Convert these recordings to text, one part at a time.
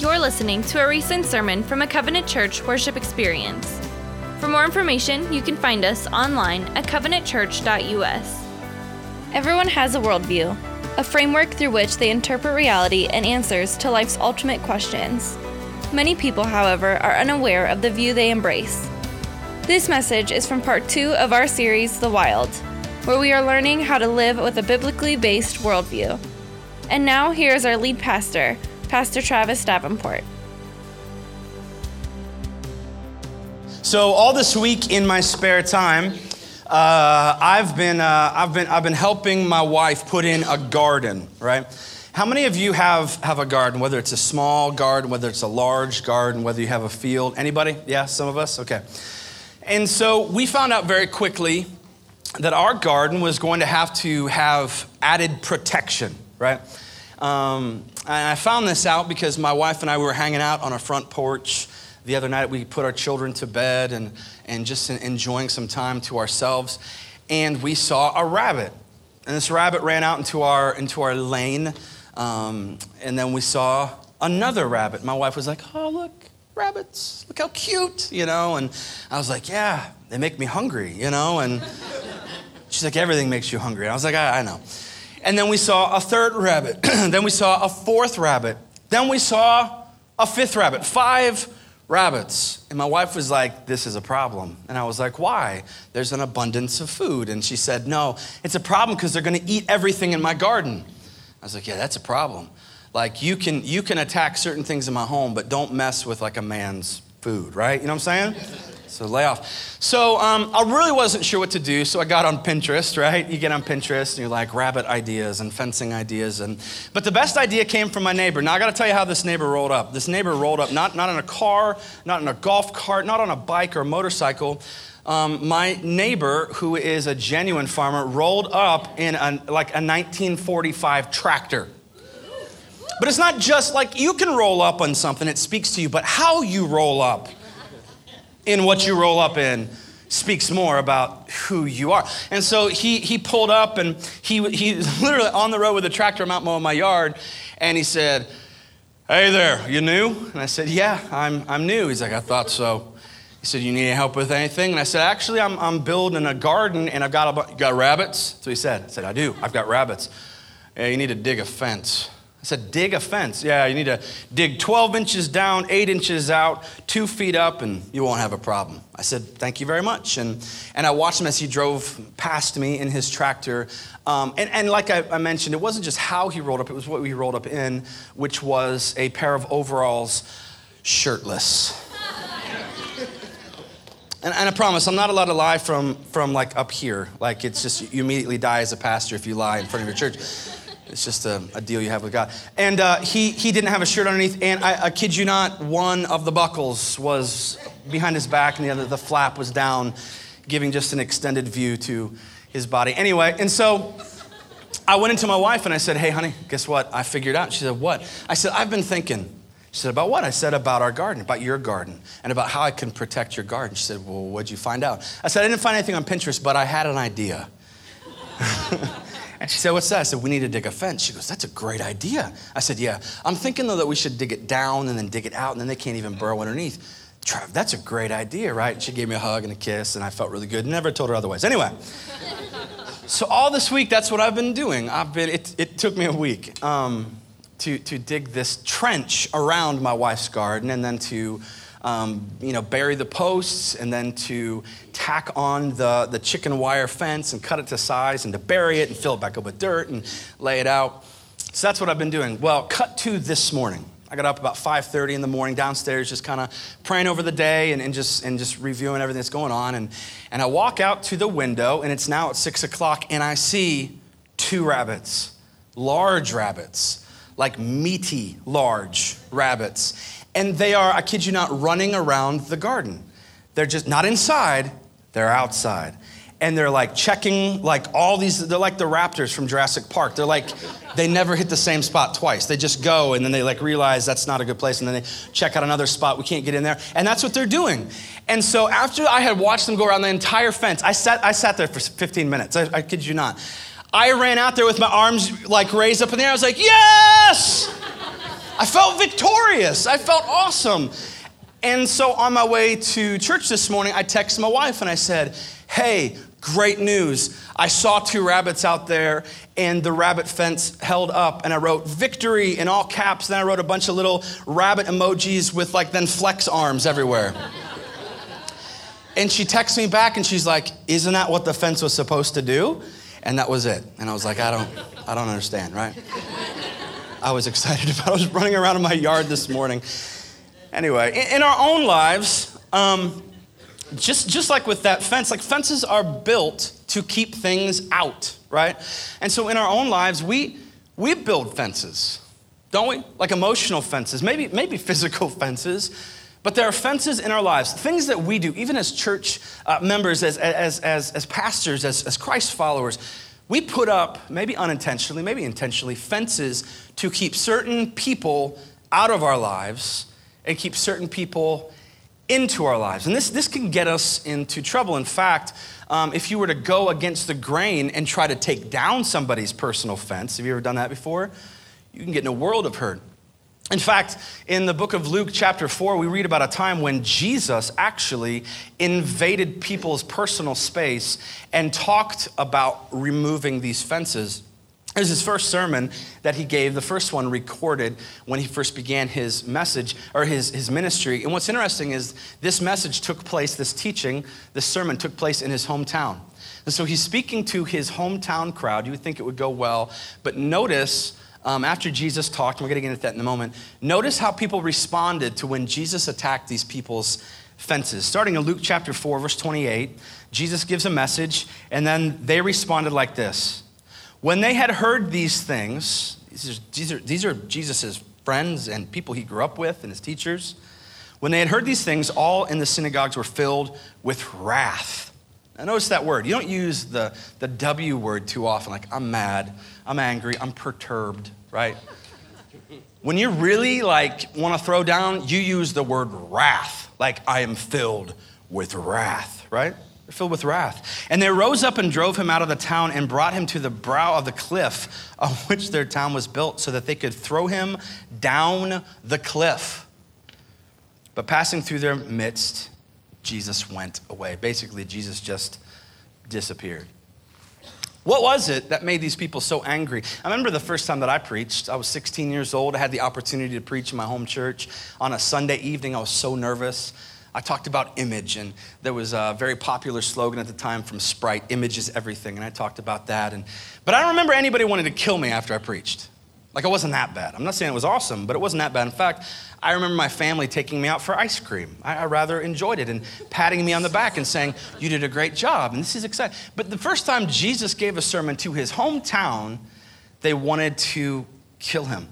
You're listening to a recent sermon from a Covenant Church worship experience. For more information, you can find us online at covenantchurch.us. Everyone has a worldview, a framework through which they interpret reality and answers to life's ultimate questions. Many people, however, are unaware of the view they embrace. This message is from part two of our series, The Wild, where we are learning how to live with a biblically based worldview. And now, here is our lead pastor, Pastor Travis Davenport. So all this week in my spare time, uh, I've been uh, I've been I've been helping my wife put in a garden. Right? How many of you have have a garden? Whether it's a small garden, whether it's a large garden, whether you have a field. Anybody? Yeah, some of us. Okay. And so we found out very quickly that our garden was going to have to have added protection. Right? Um, and I found this out because my wife and I were hanging out on a front porch the other night. We put our children to bed and, and just enjoying some time to ourselves. And we saw a rabbit. And this rabbit ran out into our, into our lane. Um, and then we saw another rabbit. My wife was like, Oh, look, rabbits, look how cute, you know? And I was like, Yeah, they make me hungry, you know? And she's like, Everything makes you hungry. And I was like, I, I know. And then we saw a third rabbit. then we saw a fourth rabbit. Then we saw a fifth rabbit. Five rabbits. And my wife was like, This is a problem. And I was like, Why? There's an abundance of food. And she said, No, it's a problem because they're going to eat everything in my garden. I was like, Yeah, that's a problem. Like, you can, you can attack certain things in my home, but don't mess with like a man's food, right? You know what I'm saying? So lay off. So um, I really wasn't sure what to do, so I got on Pinterest, right? You get on Pinterest and you're like rabbit ideas and fencing ideas, and but the best idea came from my neighbor. Now I got to tell you how this neighbor rolled up. This neighbor rolled up not not in a car, not in a golf cart, not on a bike or a motorcycle. Um, my neighbor, who is a genuine farmer, rolled up in a, like a 1945 tractor. But it's not just like you can roll up on something, it speaks to you, but how you roll up in what you roll up in speaks more about who you are. And so he, he pulled up and he, he literally on the road with a tractor, I'm out mowing my yard, and he said, Hey there, you new? And I said, Yeah, I'm, I'm new. He's like, I thought so. He said, You need help with anything? And I said, Actually, I'm, I'm building a garden and I've got, a, got rabbits? So he said, I said, I do. I've got rabbits. Yeah, you need to dig a fence. I said, dig a fence. Yeah, you need to dig 12 inches down, eight inches out, two feet up, and you won't have a problem. I said, thank you very much. And, and I watched him as he drove past me in his tractor. Um, and, and like I, I mentioned, it wasn't just how he rolled up, it was what he rolled up in, which was a pair of overalls, shirtless. And, and, I promise, I'm not allowed to lie from, from like up here. Like it's just, you immediately die as a pastor if you lie in front of your church. It's just a, a, deal you have with God. And uh, he, he didn't have a shirt underneath. And I, I, kid you not, one of the buckles was behind his back, and the other, the flap was down, giving just an extended view to his body. Anyway, and so I went into my wife and I said, Hey, honey, guess what? I figured out. She said, What? I said, I've been thinking. She said, About what? I said, About our garden, about your garden, and about how I can protect your garden. She said, Well, what'd you find out? I said, I didn't find anything on Pinterest, but I had an idea. And she said, What's that? I said, We need to dig a fence. She goes, That's a great idea. I said, Yeah. I'm thinking, though, that we should dig it down and then dig it out, and then they can't even burrow underneath. Trav, that's a great idea, right? And she gave me a hug and a kiss, and I felt really good. Never told her otherwise. Anyway, so all this week, that's what I've been doing. I've been, it, it took me a week um, to, to dig this trench around my wife's garden and then to um, you know, bury the posts and then to tack on the, the chicken wire fence and cut it to size and to bury it and fill it back up with dirt and lay it out. So that's what I've been doing. Well, cut to this morning. I got up about 5:30 in the morning downstairs, just kind of praying over the day and, and, just and just reviewing everything that's going on. And, and I walk out to the window, and it's now at six o'clock, and I see two rabbits, large rabbits, like meaty, large rabbits and they are, I kid you not, running around the garden. They're just not inside, they're outside. And they're like checking like all these, they're like the raptors from Jurassic Park. They're like, they never hit the same spot twice. They just go and then they like realize that's not a good place and then they check out another spot. We can't get in there. And that's what they're doing. And so after I had watched them go around the entire fence, I sat, I sat there for 15 minutes. I, I kid you not. I ran out there with my arms like raised up in the air. I was like, yes! I felt victorious. I felt awesome. And so on my way to church this morning, I texted my wife and I said, Hey, great news. I saw two rabbits out there and the rabbit fence held up and I wrote victory in all caps. Then I wrote a bunch of little rabbit emojis with like then flex arms everywhere. and she texts me back and she's like, Isn't that what the fence was supposed to do? And that was it. And I was like, I don't, I don't understand, right? I was excited about. I was running around in my yard this morning. Anyway, in, our own lives, um, just, just like with that fence, like fences are built to keep things out, right? And so in our own lives, we, we build fences, don't we? Like emotional fences, maybe, maybe physical fences. But there are fences in our lives, things that we do, even as church uh, members, as, as, as, as pastors, as, as Christ followers. We put up, maybe unintentionally, maybe intentionally, fences to keep certain people out of our lives and keep certain people into our lives. And this, this can get us into trouble. In fact, um, if you were to go against the grain and try to take down somebody's personal fence, have you ever done that before? You can get in a world of hurt. In fact, in the book of Luke, chapter 4, we read about a time when Jesus actually invaded people's personal space and talked about removing these fences. Was his first sermon that he gave, the first one recorded when he first began his message or his, his ministry. And what's interesting is this message took place, this teaching, this sermon took place in his hometown. And so he's speaking to his hometown crowd. You would think it would go well, but notice um, after Jesus talked, we're going to get into that in a moment, notice how people responded to when Jesus attacked these people's fences. Starting in Luke chapter 4, verse 28, Jesus gives a message, and then they responded like this When they had heard these things, these are, are, Jesus' friends and people he grew up with and his teachers. When they had heard these things, all in the synagogues were filled with wrath now, notice that word. You don't use the, the W word too often, like I'm mad, I'm angry, I'm perturbed, right? When you really like want to throw down, you use the word wrath, like I am filled with wrath, right? They're filled with wrath. And they rose up and drove him out of the town and brought him to the brow of the cliff on which their town was built so that they could throw him down the cliff. But passing through their midst, Jesus went away. Basically, Jesus just disappeared. What was it that made these people so angry? I remember the first time that I preached. I was 16 years old. I had the opportunity to preach in my home church on a Sunday evening. I was so nervous. I talked about image, and there was a very popular slogan at the time from Sprite image is everything. And I talked about that. And, but I don't remember anybody wanting to kill me after I preached. Like, it wasn't that bad. I'm not saying it was awesome, but it wasn't that bad. In fact, I remember my family taking me out for ice cream. I, I, rather enjoyed it and patting me on the back and saying, You did a great job. And this is exciting. But the first time Jesus gave a sermon to his hometown, they wanted to kill him.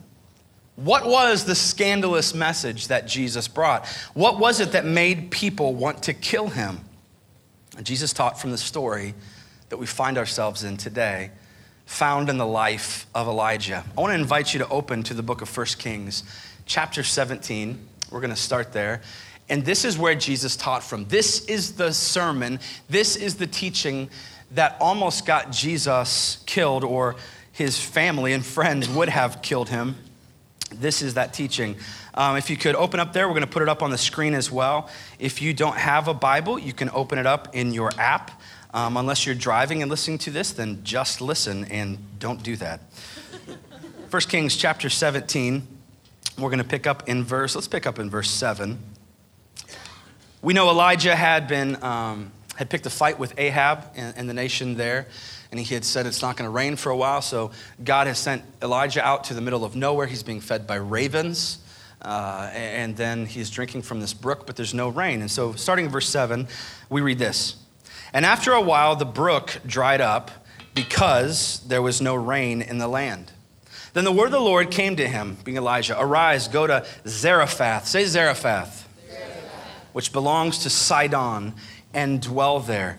What was the scandalous message that Jesus brought? What was it that made people want to kill him? And Jesus taught from the story that we find ourselves in today found in the life of Elijah. I want to invite you to open to the book of 1 Kings, chapter 17. We're going to start there. And this is where Jesus taught from. This is the sermon, this is the teaching that almost got Jesus killed, or his family and friends would have killed him. This is that teaching. Um, if you could open up there, we're going to put it up on the screen as well. If you don't have a Bible, you can open it up in your app. Um, unless you're driving and listening to this, then just listen and don't do that. 1 Kings chapter 17, we're going to pick up in verse, let's pick up in verse 7. We know Elijah had been, um, had picked a fight with Ahab and, and the nation there, and he had said it's not going to rain for a while, so God has sent Elijah out to the middle of nowhere. He's being fed by ravens. Uh, and then he's drinking from this brook, but there's no rain. And so, starting in verse 7, we read this and after a while, the brook dried up because there was no rain in the land. Then the word of the Lord came to him, being Elijah Arise, go to Zarephath. Say Zarephath, Zarephath. which belongs to Sidon, and dwell there.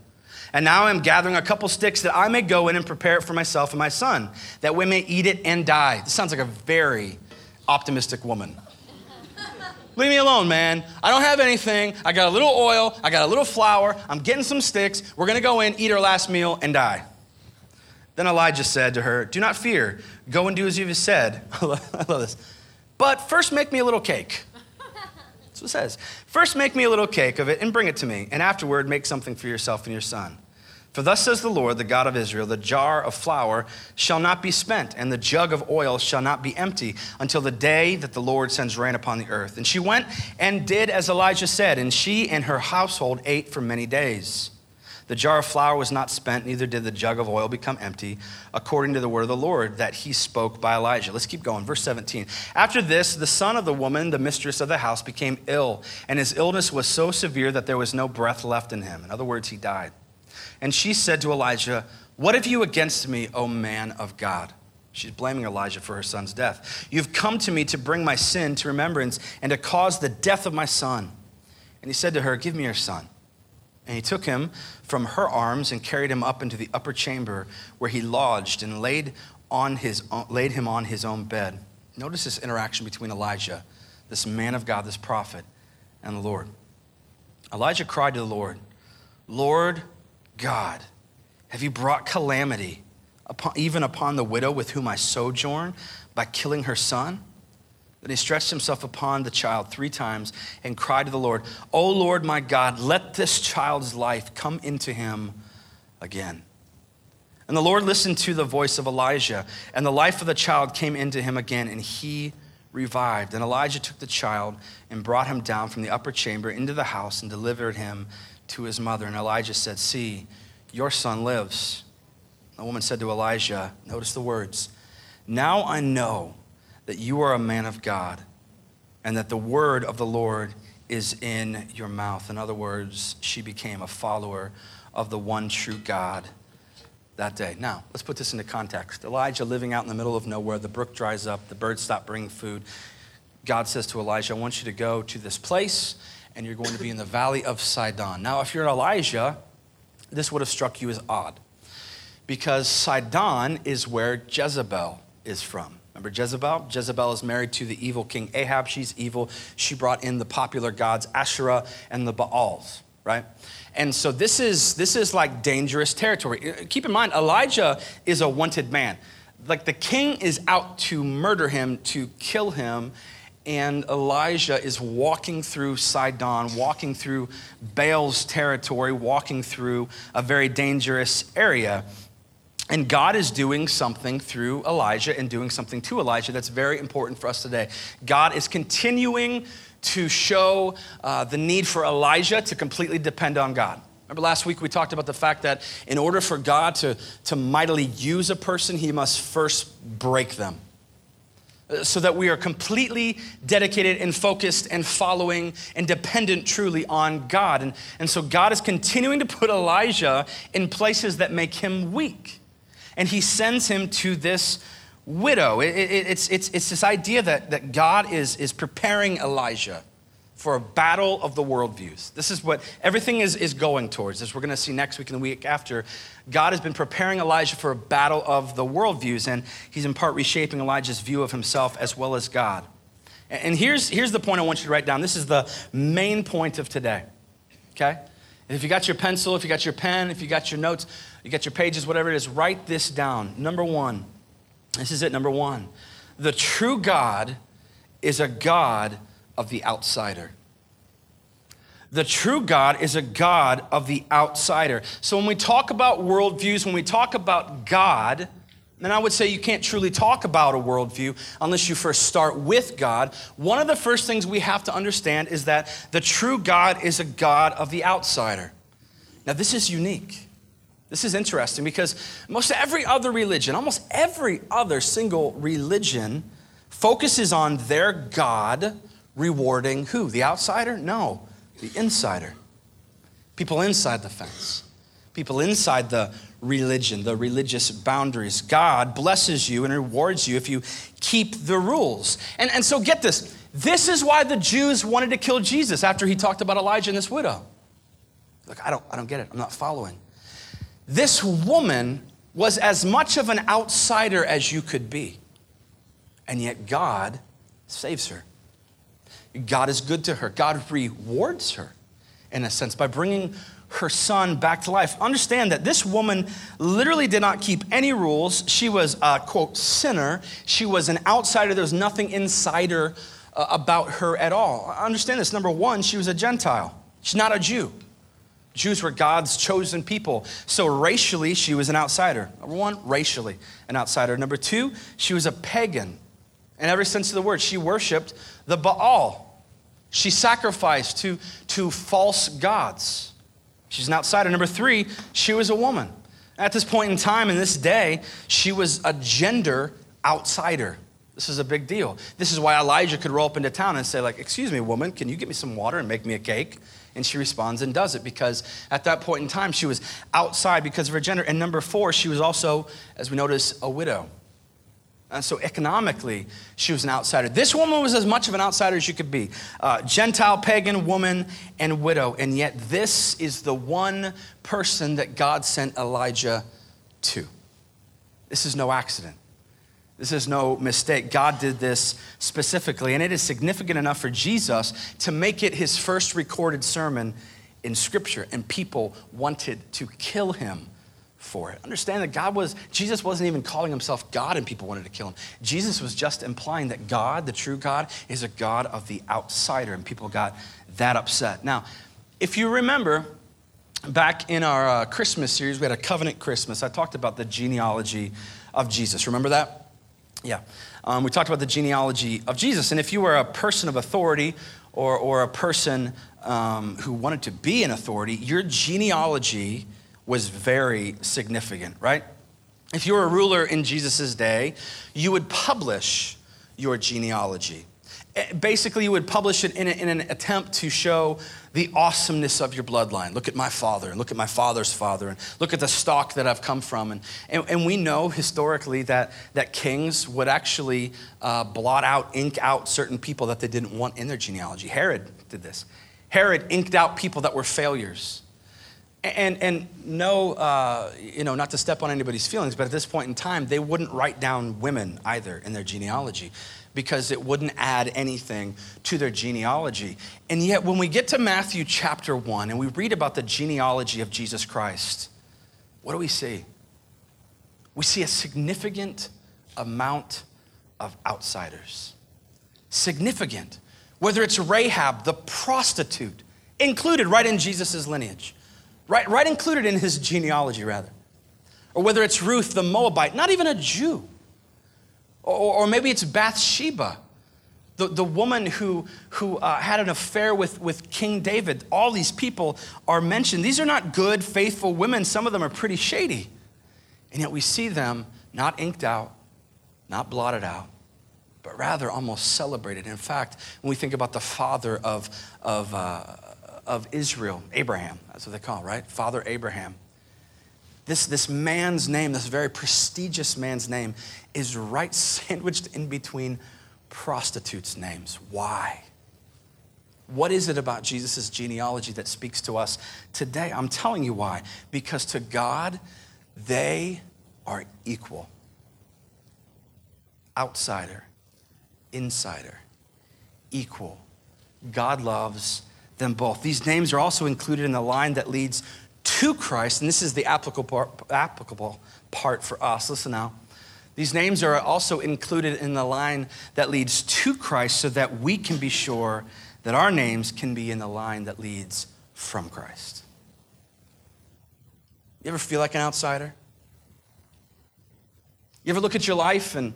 And now I'm gathering a couple sticks that I may go in and prepare it for myself and my son, that we may eat it and die. This sounds like a very optimistic woman. Leave me alone, man. I don't have anything. I got a little oil. I got a little flour. I'm getting some sticks. We're going to go in, eat our last meal, and die. Then Elijah said to her, Do not fear. Go and do as you have said. I love this. But first, make me a little cake. That's what it says. First, make me a little cake of it and bring it to me. And afterward, make something for yourself and your son. For thus says the Lord, the God of Israel the jar of flour shall not be spent, and the jug of oil shall not be empty until the day that the Lord sends rain upon the earth. And she went and did as Elijah said, and she and her household ate for many days. The jar of flour was not spent, neither did the jug of oil become empty, according to the word of the Lord that he spoke by Elijah. Let's keep going. Verse 17. After this, the son of the woman, the mistress of the house, became ill, and his illness was so severe that there was no breath left in him. In other words, he died. And she said to Elijah, What have you against me, O man of God? She's blaming Elijah for her son's death. You've come to me to bring my sin to remembrance and to cause the death of my son. And he said to her, Give me your son. And he took him from her arms and carried him up into the upper chamber where he lodged and laid, on his, laid him on his own bed. Notice this interaction between Elijah, this man of God, this prophet, and the Lord. Elijah cried to the Lord, Lord, God, have you brought calamity upon, even upon the widow with whom I sojourn by killing her son? Then he stretched himself upon the child three times and cried to the Lord, O Lord my God, let this child's life come into him again. And the Lord listened to the voice of Elijah, and the life of the child came into him again, and he revived. And Elijah took the child and brought him down from the upper chamber into the house and delivered him to his mother. And Elijah said, See, your son lives. The woman said to Elijah, Notice the words, Now I know that you are a man of God and that the word of the Lord is in your mouth. In other words, she became a follower of the one true God that day. Now, let's put this into context. Elijah living out in the middle of nowhere, the brook dries up, the birds stop bringing food. God says to Elijah, I want you to go to this place and you're going to be in the valley of Sidon. Now, if you're Elijah, this would have struck you as odd because Sidon is where Jezebel is from. Remember Jezebel? Jezebel is married to the evil king Ahab. She's evil. She brought in the popular gods Asherah and the Baals, right? And so this is this is like dangerous territory. Uh, keep in mind, Elijah is a wanted man. Like the king is out to murder him, to kill him, and Elijah is walking through Sidon, walking through Baal's territory, walking through a very dangerous area. And God is doing something through Elijah and doing something to Elijah that's very important for us today. God is continuing to show uh, the need for Elijah to completely depend on God. Remember last week we talked about the fact that in order for God to, to mightily use a person, he must first break them Uh, so that we are completely dedicated and focused and following and dependent truly on God. And, and so God is continuing to put Elijah in places that make him weak. And he sends him to this widow. It, it, it's, it's, it's this idea that, that God is, is preparing Elijah for a battle of the worldviews. This is what everything is, is going towards, as we're going to see next week and the week after. God has been preparing Elijah for a battle of the worldviews, and he's in part reshaping Elijah's view of himself as well as God. And here's, here's the point I want you to write down. This is the main point of today, okay? If you got your pencil, if you got your pen, if you got your notes, you got your pages, whatever it is, write this down. Number one, this is it, number one. The true God is a God of the outsider. The true God is a God of the outsider. So when we talk about worldviews, when we talk about God, then I would say you can't truly talk about a worldview unless you first start with God. One of the first things we have to understand is that the true God is a God of the outsider. Now, this is unique. This is interesting because most every other religion, almost every other single religion, focuses on their God rewarding who? The outsider? No, the insider. People inside the fence, people inside the religion, the religious boundaries. God blesses you and rewards you if you keep the rules. And, and so get this This is why the Jews wanted to kill Jesus after he talked about Elijah and this widow. Look, I don't, I don't get it. I'm not following. This woman was as much of an outsider as you could be. And yet God saves her. God is good to her. God rewards her, in a sense, by bringing her son back to life. Understand that this woman literally did not keep any rules. She was a quote sinner. She was an outsider. There was nothing insider uh, about her at all. Understand this. Number one, she was a Gentile. She's not a Jew. Jews were God's chosen people. So racially, she was an outsider. Number one, racially, an outsider. Number two, she was a pagan. In every sense of the word, she worshiped the Baal. She sacrificed to, to false gods. She's an outsider. Number three, she was a woman. At this point in time, in this day, she was a gender outsider. This is a big deal. This is why Elijah could roll up into town and say, like, excuse me, woman, can you get me some water and make me a cake? And she responds and does it because at that point in time, she was outside because of her gender. And number four, she was also, as we notice, a widow. And so economically, she was an outsider. This woman was as much of an outsider as you could be uh, Gentile, pagan, woman, and widow. And yet, this is the one person that God sent Elijah to. This is no accident. This is no mistake. God did this specifically, and it is significant enough for Jesus to make it his first recorded sermon in Scripture, and people wanted to kill him for it. Understand that God was, Jesus wasn't even calling himself God and people wanted to kill him. Jesus was just implying that God, the true God, is a God of the outsider, and people got that upset. Now, if you remember, back in our uh, Christmas series, we had a covenant Christmas. I talked about the genealogy of Jesus. Remember that? Yeah. Um, we talked about the genealogy of Jesus. And if you were a person of authority or, or a person um, who wanted to be an authority, your genealogy was very significant, right? If you were a ruler in Jesus' day, you would publish your genealogy. Eh, basically, you would publish it in, a, in, an attempt to show the awesomeness of your bloodline. Look at my father, and look at my father's father, and look at the stock that I've come from. And, and, and we know historically that, that kings would actually uh, blot out, ink out certain people that they didn't want in their genealogy. Herod did this. Herod inked out people that were failures. And, and no, uh, you know, not to step on anybody's feelings, but at this point in time, they wouldn't write down women either in their genealogy because it wouldn't add anything to their genealogy. And yet, when we get to Matthew chapter 1 and we read about the genealogy of Jesus Christ, what do we see? We see a significant amount of outsiders. Significant. Whether it's Rahab, the prostitute, included right in Jesus' lineage, right, right included in his genealogy, rather. Or whether it's Ruth, the Moabite, not even a Jew or, or maybe it's Bathsheba, the, the woman who, who uh, had an affair with, with King David. All these people are mentioned. These are not good, faithful women. Some of them are pretty shady. And yet we see them not inked out, not blotted out, but rather almost celebrated. In fact, when we think about the father of, of, uh, of Israel, Abraham, that's what they call, right? Father Abraham. This, this man's name, this very prestigious man's name, is right sandwiched in between prostitutes' names. Why? What is it about Jesus' genealogy that speaks to us today? I'm telling you why. Because to God, they are equal outsider, insider, equal. God loves them both. These names are also included in the line that leads to Christ, and this is the applicable applicable part for us. Listen now. These names are also included in the line that leads to Christ so that we can be sure that our names can be in the line that leads from Christ. You ever feel like an outsider? You ever look at your life and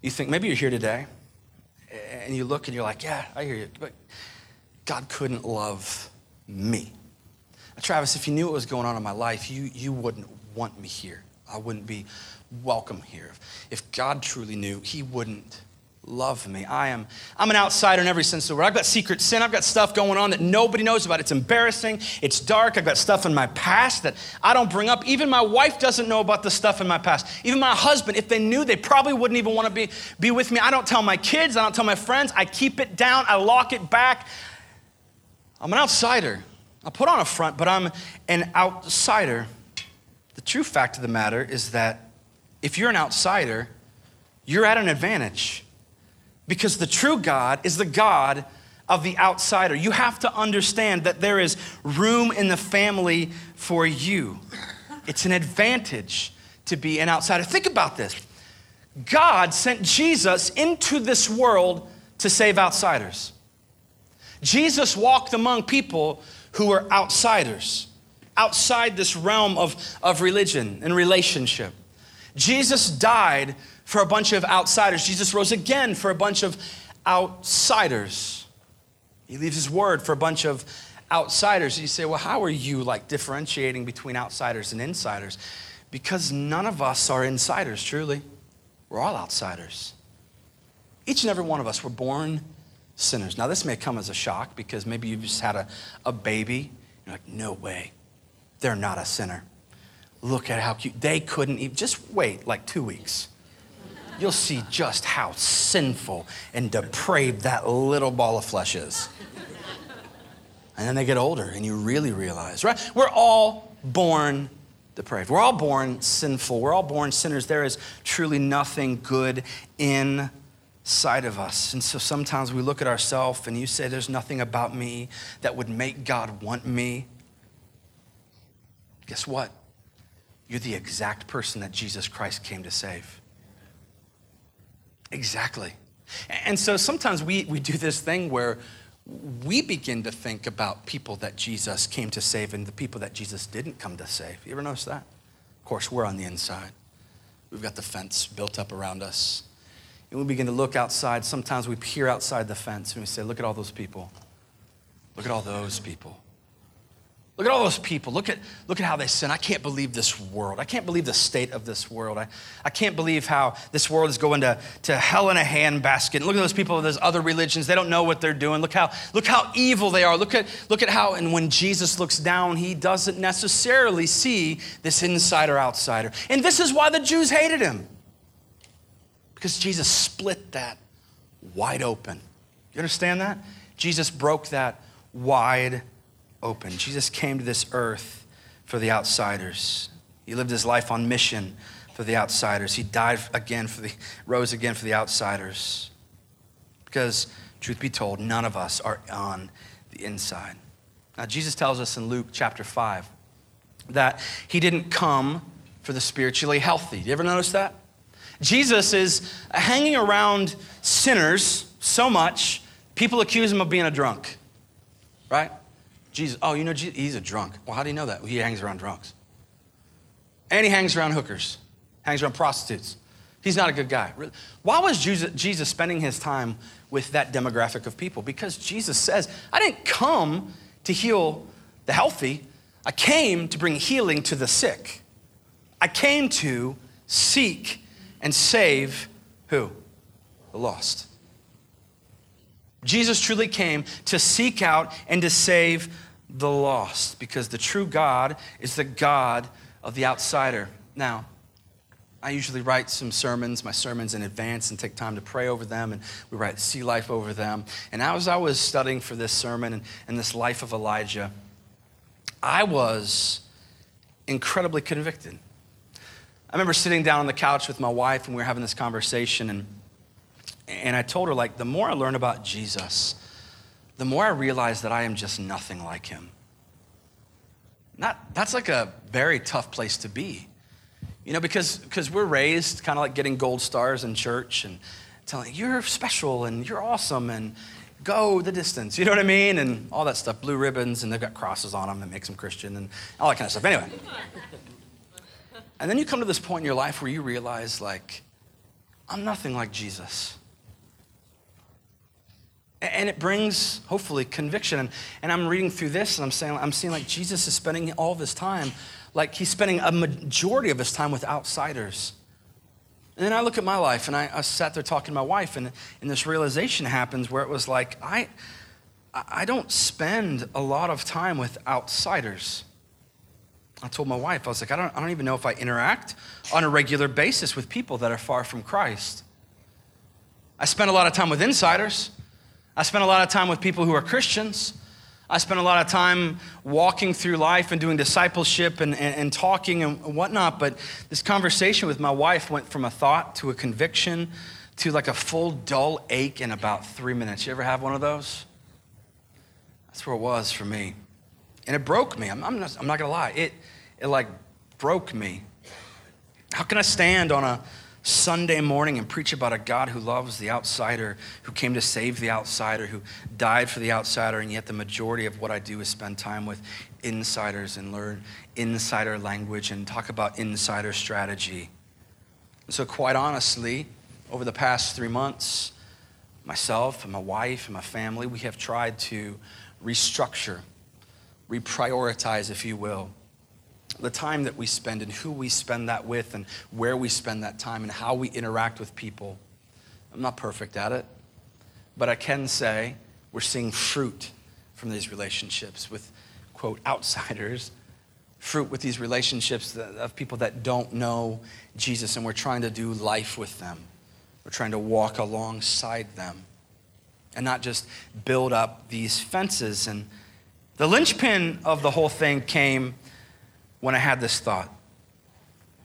you think maybe you're here today and you look and you're like, yeah, I hear you, but God couldn't love me. Travis, if you knew what was going on in my life, you, you wouldn't want me here. I wouldn't be welcome here. If God truly knew, He wouldn't love me. I am I'm an outsider in every sense of the word. I've got secret sin. I've got stuff going on that nobody knows about. It's embarrassing. It's dark. I've got stuff in my past that I don't bring up. Even my wife doesn't know about the stuff in my past. Even my husband, if they knew, they probably wouldn't even want to be, be with me. I don't tell my kids. I don't tell my friends. I keep it down. I lock it back. I'm an outsider. I put on a front, but I'm an outsider. The true fact of the matter is that if you're an outsider, you're at an advantage because the true God is the God of the outsider. You have to understand that there is room in the family for you. It's an advantage to be an outsider. Think about this God sent Jesus into this world to save outsiders. Jesus walked among people who were outsiders, outside this realm of, of religion and relationship. Jesus died for a bunch of outsiders. Jesus rose again for a bunch of outsiders. He leaves his word for a bunch of outsiders. You say, well, how are you like differentiating between outsiders and insiders? Because none of us are insiders, truly. We're all outsiders. Each and every one of us were born sinners. Now, this may come as a shock because maybe you've just had a, a baby. You're like, no way. They're not a sinner. Look at how cute. They couldn't even, just wait like two weeks you'll see just how sinful and depraved that little ball of flesh is. And then they get older and you really realize, right? We're all born depraved. We're all born sinful. We're all born sinners. There is truly nothing good inside of us. And so sometimes we look at ourselves and you say, There's nothing about me that would make God want me. Guess what? You're the exact person that Jesus Christ came to save. Exactly. And so sometimes we, we do this thing where we begin to think about people that Jesus came to save and the people that Jesus didn't come to save. You ever notice that? Of course, we're on the inside. We've got the fence built up around us. And we begin to look outside. Sometimes we peer outside the fence and we say, Look at all those people. Look at all those people. Look at all those people. Look at, look at how they sin. I can't believe this world. I can't believe the state of this world. I, I can't believe how this world is going to, to hell in a handbasket. And look at those people of those other religions. They don't know what they're doing. Look how, look how evil they are. Look at, look at how, and when Jesus looks down, he doesn't necessarily see this insider outsider. And this is why the Jews hated him. Because Jesus split that wide open. You understand that? Jesus broke that wide open. Jesus came to this earth for the outsiders. He lived his life on mission for the outsiders. He died again for the rose again for the outsiders. Because truth be told, none of us are on the inside. Now Jesus tells us in Luke chapter 5 that he didn't come for the spiritually healthy. You ever notice that? Jesus is hanging around sinners so much, people accuse him of being a drunk, right? Jesus, oh, you know, he's a drunk. Well, how do you know that? Well, he hangs around drunks. And he hangs around hookers, hangs around prostitutes. He's not a good guy. Why was Jesus spending his time with that demographic of people? Because Jesus says, I didn't come to heal the healthy, I came to bring healing to the sick. I came to seek and save who? The lost. Jesus truly came to seek out and to save the lost because the true God is the God of the outsider. Now, I usually write some sermons, my sermons in advance, and take time to pray over them, and we write Sea Life over them. And as I was studying for this sermon and, and this life of Elijah, I was incredibly convicted. I remember sitting down on the couch with my wife, and we were having this conversation, and, and I told her, like, the more I learn about Jesus, the more I realize that I am just nothing like him. Not, that's like a very tough place to be. You know, because because we're raised kind of like getting gold stars in church and telling you're special and you're awesome and go the distance. You know what I mean? And all that stuff, blue ribbons, and they've got crosses on them that makes them Christian and all that kind of stuff. Anyway. And then you come to this point in your life where you realize, like, I'm nothing like Jesus. And it brings, hopefully, conviction. And, and I'm reading through this and I'm saying, I'm seeing like Jesus is spending all of his time, like he's spending a majority of his time with outsiders. And then I look at my life and I, I sat there talking to my wife, and, and this realization happens where it was like, I, I don't spend a lot of time with outsiders. I told my wife, I was like, I don't, I don't even know if I interact on a regular basis with people that are far from Christ. I spend a lot of time with insiders. I spend a lot of time with people who are Christians. I spent a lot of time walking through life and doing discipleship and, and, and, talking and whatnot, but this conversation with my wife went from a thought to a conviction to like a full dull ache in about three minutes. You ever have one of those? That's where it was for me. And it broke me. I'm, I'm, not, I'm not gonna lie. It, it like broke me. How can I stand on a Sunday morning and preach about a God who loves the outsider, who came to save the outsider, who died for the outsider, and yet the majority of what I do is spend time with insiders and learn insider language and talk about insider strategy. So, quite honestly, over the past three months, myself and my wife and my family, we have tried to restructure, reprioritize, if you will the time that we spend and who we spend that with and where we spend that time and how we interact with people. I'm not perfect at it, but I can say we're seeing fruit from these relationships with, quote, outsiders, fruit with these relationships of people that don't know Jesus, and we're trying to do life with them. We're trying to walk alongside them and not just build up these fences. And the linchpin of the whole thing came when I had this thought.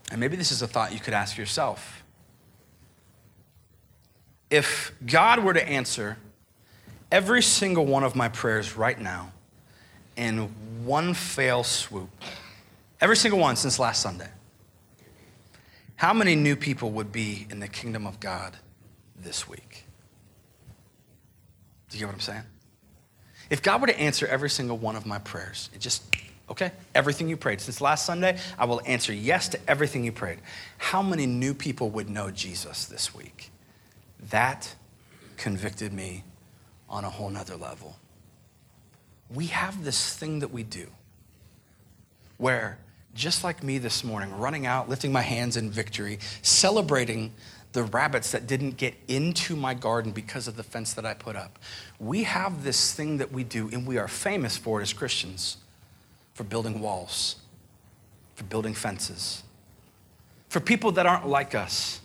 And maybe this is a thought you could ask yourself. If God were to answer every single one of my prayers right now in one fail swoop, every single one since last Sunday, how many new people would be in the kingdom of God this week? Do you get what I'm saying? If God were to answer every single one of my prayers, it just Okay? Everything you prayed. Since last Sunday, I will answer yes to everything you prayed. How many new people would know Jesus this week? That convicted me on a whole nother level. We have this thing that we do where, just like me this morning, running out, lifting my hands in victory, celebrating the rabbits that didn't get into my garden because of the fence that I put up. We have this thing that we do, and we are famous for it as Christians for building walls, for building fences, for people that aren't like us,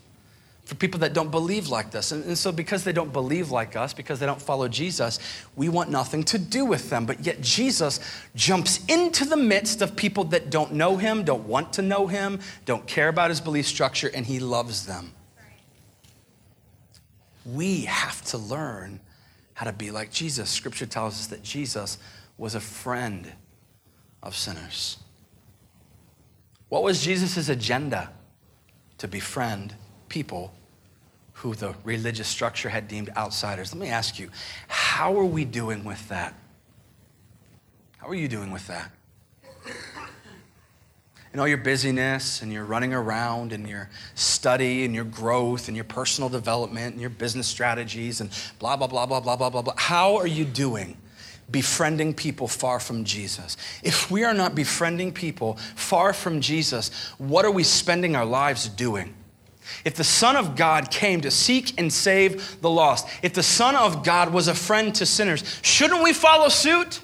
for people that don't believe like us. And, and, so, because they don't believe like us, because they don't follow Jesus, we want nothing to do with them. But yet, Jesus jumps into the midst of people that don't know him, don't want to know him, don't care about his belief structure, and he loves them. We have to learn how to be like Jesus. Scripture tells us that Jesus was a friend of sinners. What was Jesus' agenda? To befriend people who the religious structure had deemed outsiders. Let me ask you, how are we doing with that? How are you doing with that? In all your busyness and your running around and your study and your growth and your personal development and your business strategies and blah, blah, blah, blah, blah, blah, blah, blah. How are you doing befriending people far from Jesus. If we are not befriending people far from Jesus, what are we spending our lives doing? If the Son of God came to seek and save the lost, if the Son of God was a friend to sinners, shouldn't we follow suit?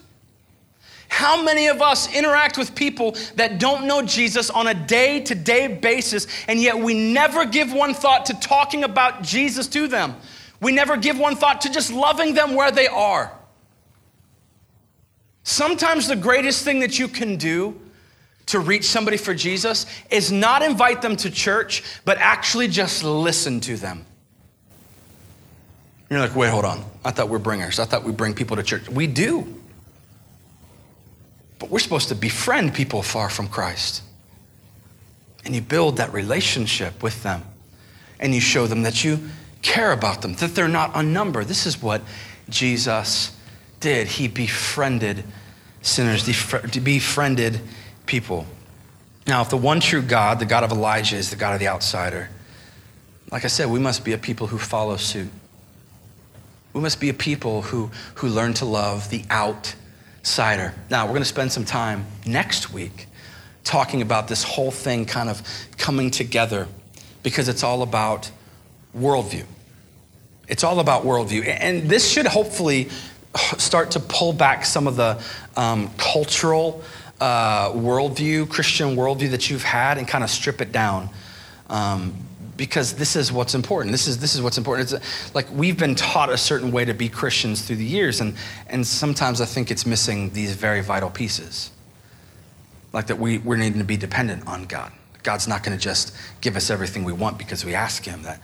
How many of us interact with people that don't know Jesus on a day to day basis, and yet we never give one thought to talking about Jesus to them? We never give one thought to just loving them where they are. Sometimes the greatest thing that you can do to reach somebody for Jesus is not invite them to church, but actually just listen to them. You're like, wait, hold on. I thought we're bringers. I thought we bring people to church. We do. But we're supposed to befriend people far from Christ. And you build that relationship with them. And you show them that you care about them, that they're not unnumbered. This is what Jesus did. He befriended sinners, befriended people. Now, if the one true God, the God of Elijah, is the God of the outsider, like I said, we must be a people who follow suit. We must be a people who, who learn to love the outsider. Now, we're going to spend some time next week talking about this whole thing kind of coming together because it's all about worldview. It's all about worldview. And this should hopefully start to pull back some of the um, cultural uh, worldview, Christian worldview that you've had, and kind of strip it down. Um, because this is what's important. This is, this is what's important. It's like we've been taught a certain way to be Christians through the years, and, and sometimes I think it's missing these very vital pieces. Like that we, we're needing to be dependent on God. God's not going to just give us everything we want because we ask Him. That,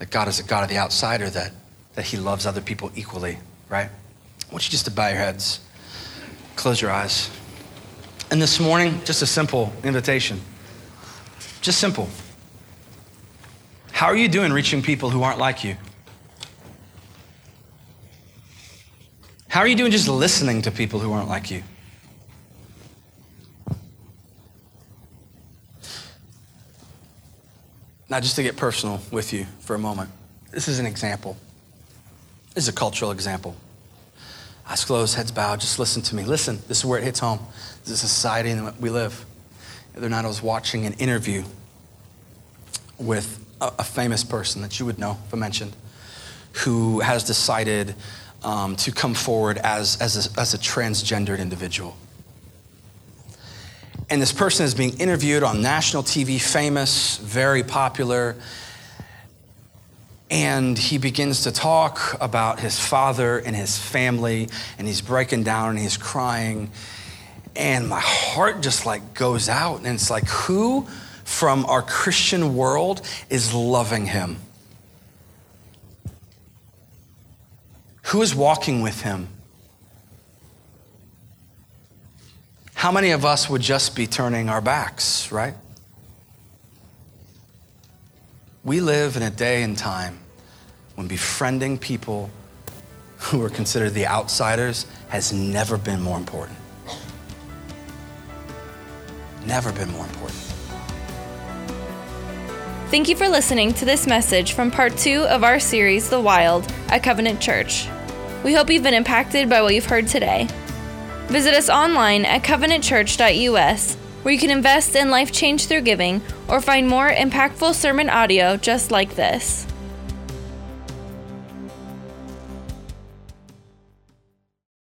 that God is a God of the outsider, that, that He loves other people equally, right? I want you just to bow your heads, close your eyes. And this morning, just a simple invitation. Just simple. How are you doing reaching people who aren't like you? How are you doing just listening to people who aren't like you? Now, just to get personal with you for a moment, this is an example. This is a cultural example. Eyes closed, heads bowed, just listen to me. Listen, this is where it hits home. This is a society in which we live. The other night I was watching an interview with a, a famous person that you would know if I mentioned, who has decided um, to come forward as, as, a, as a transgendered individual. And this person is being interviewed on national TV, famous, very popular. And he begins to talk about his father and his family, and he's breaking down and he's crying. And my heart just like goes out, and it's like, who from our Christian world is loving him? Who is walking with him? How many of us would just be turning our backs, right? We live in a day and time when befriending people who are considered the outsiders has never been more important. Never been more important. Thank you for listening to this message from part two of our series, The Wild, at Covenant Church. We hope you've been impacted by what you've heard today. Visit us online at covenantchurch.us, where you can invest in life change through giving or find more impactful sermon audio just like this.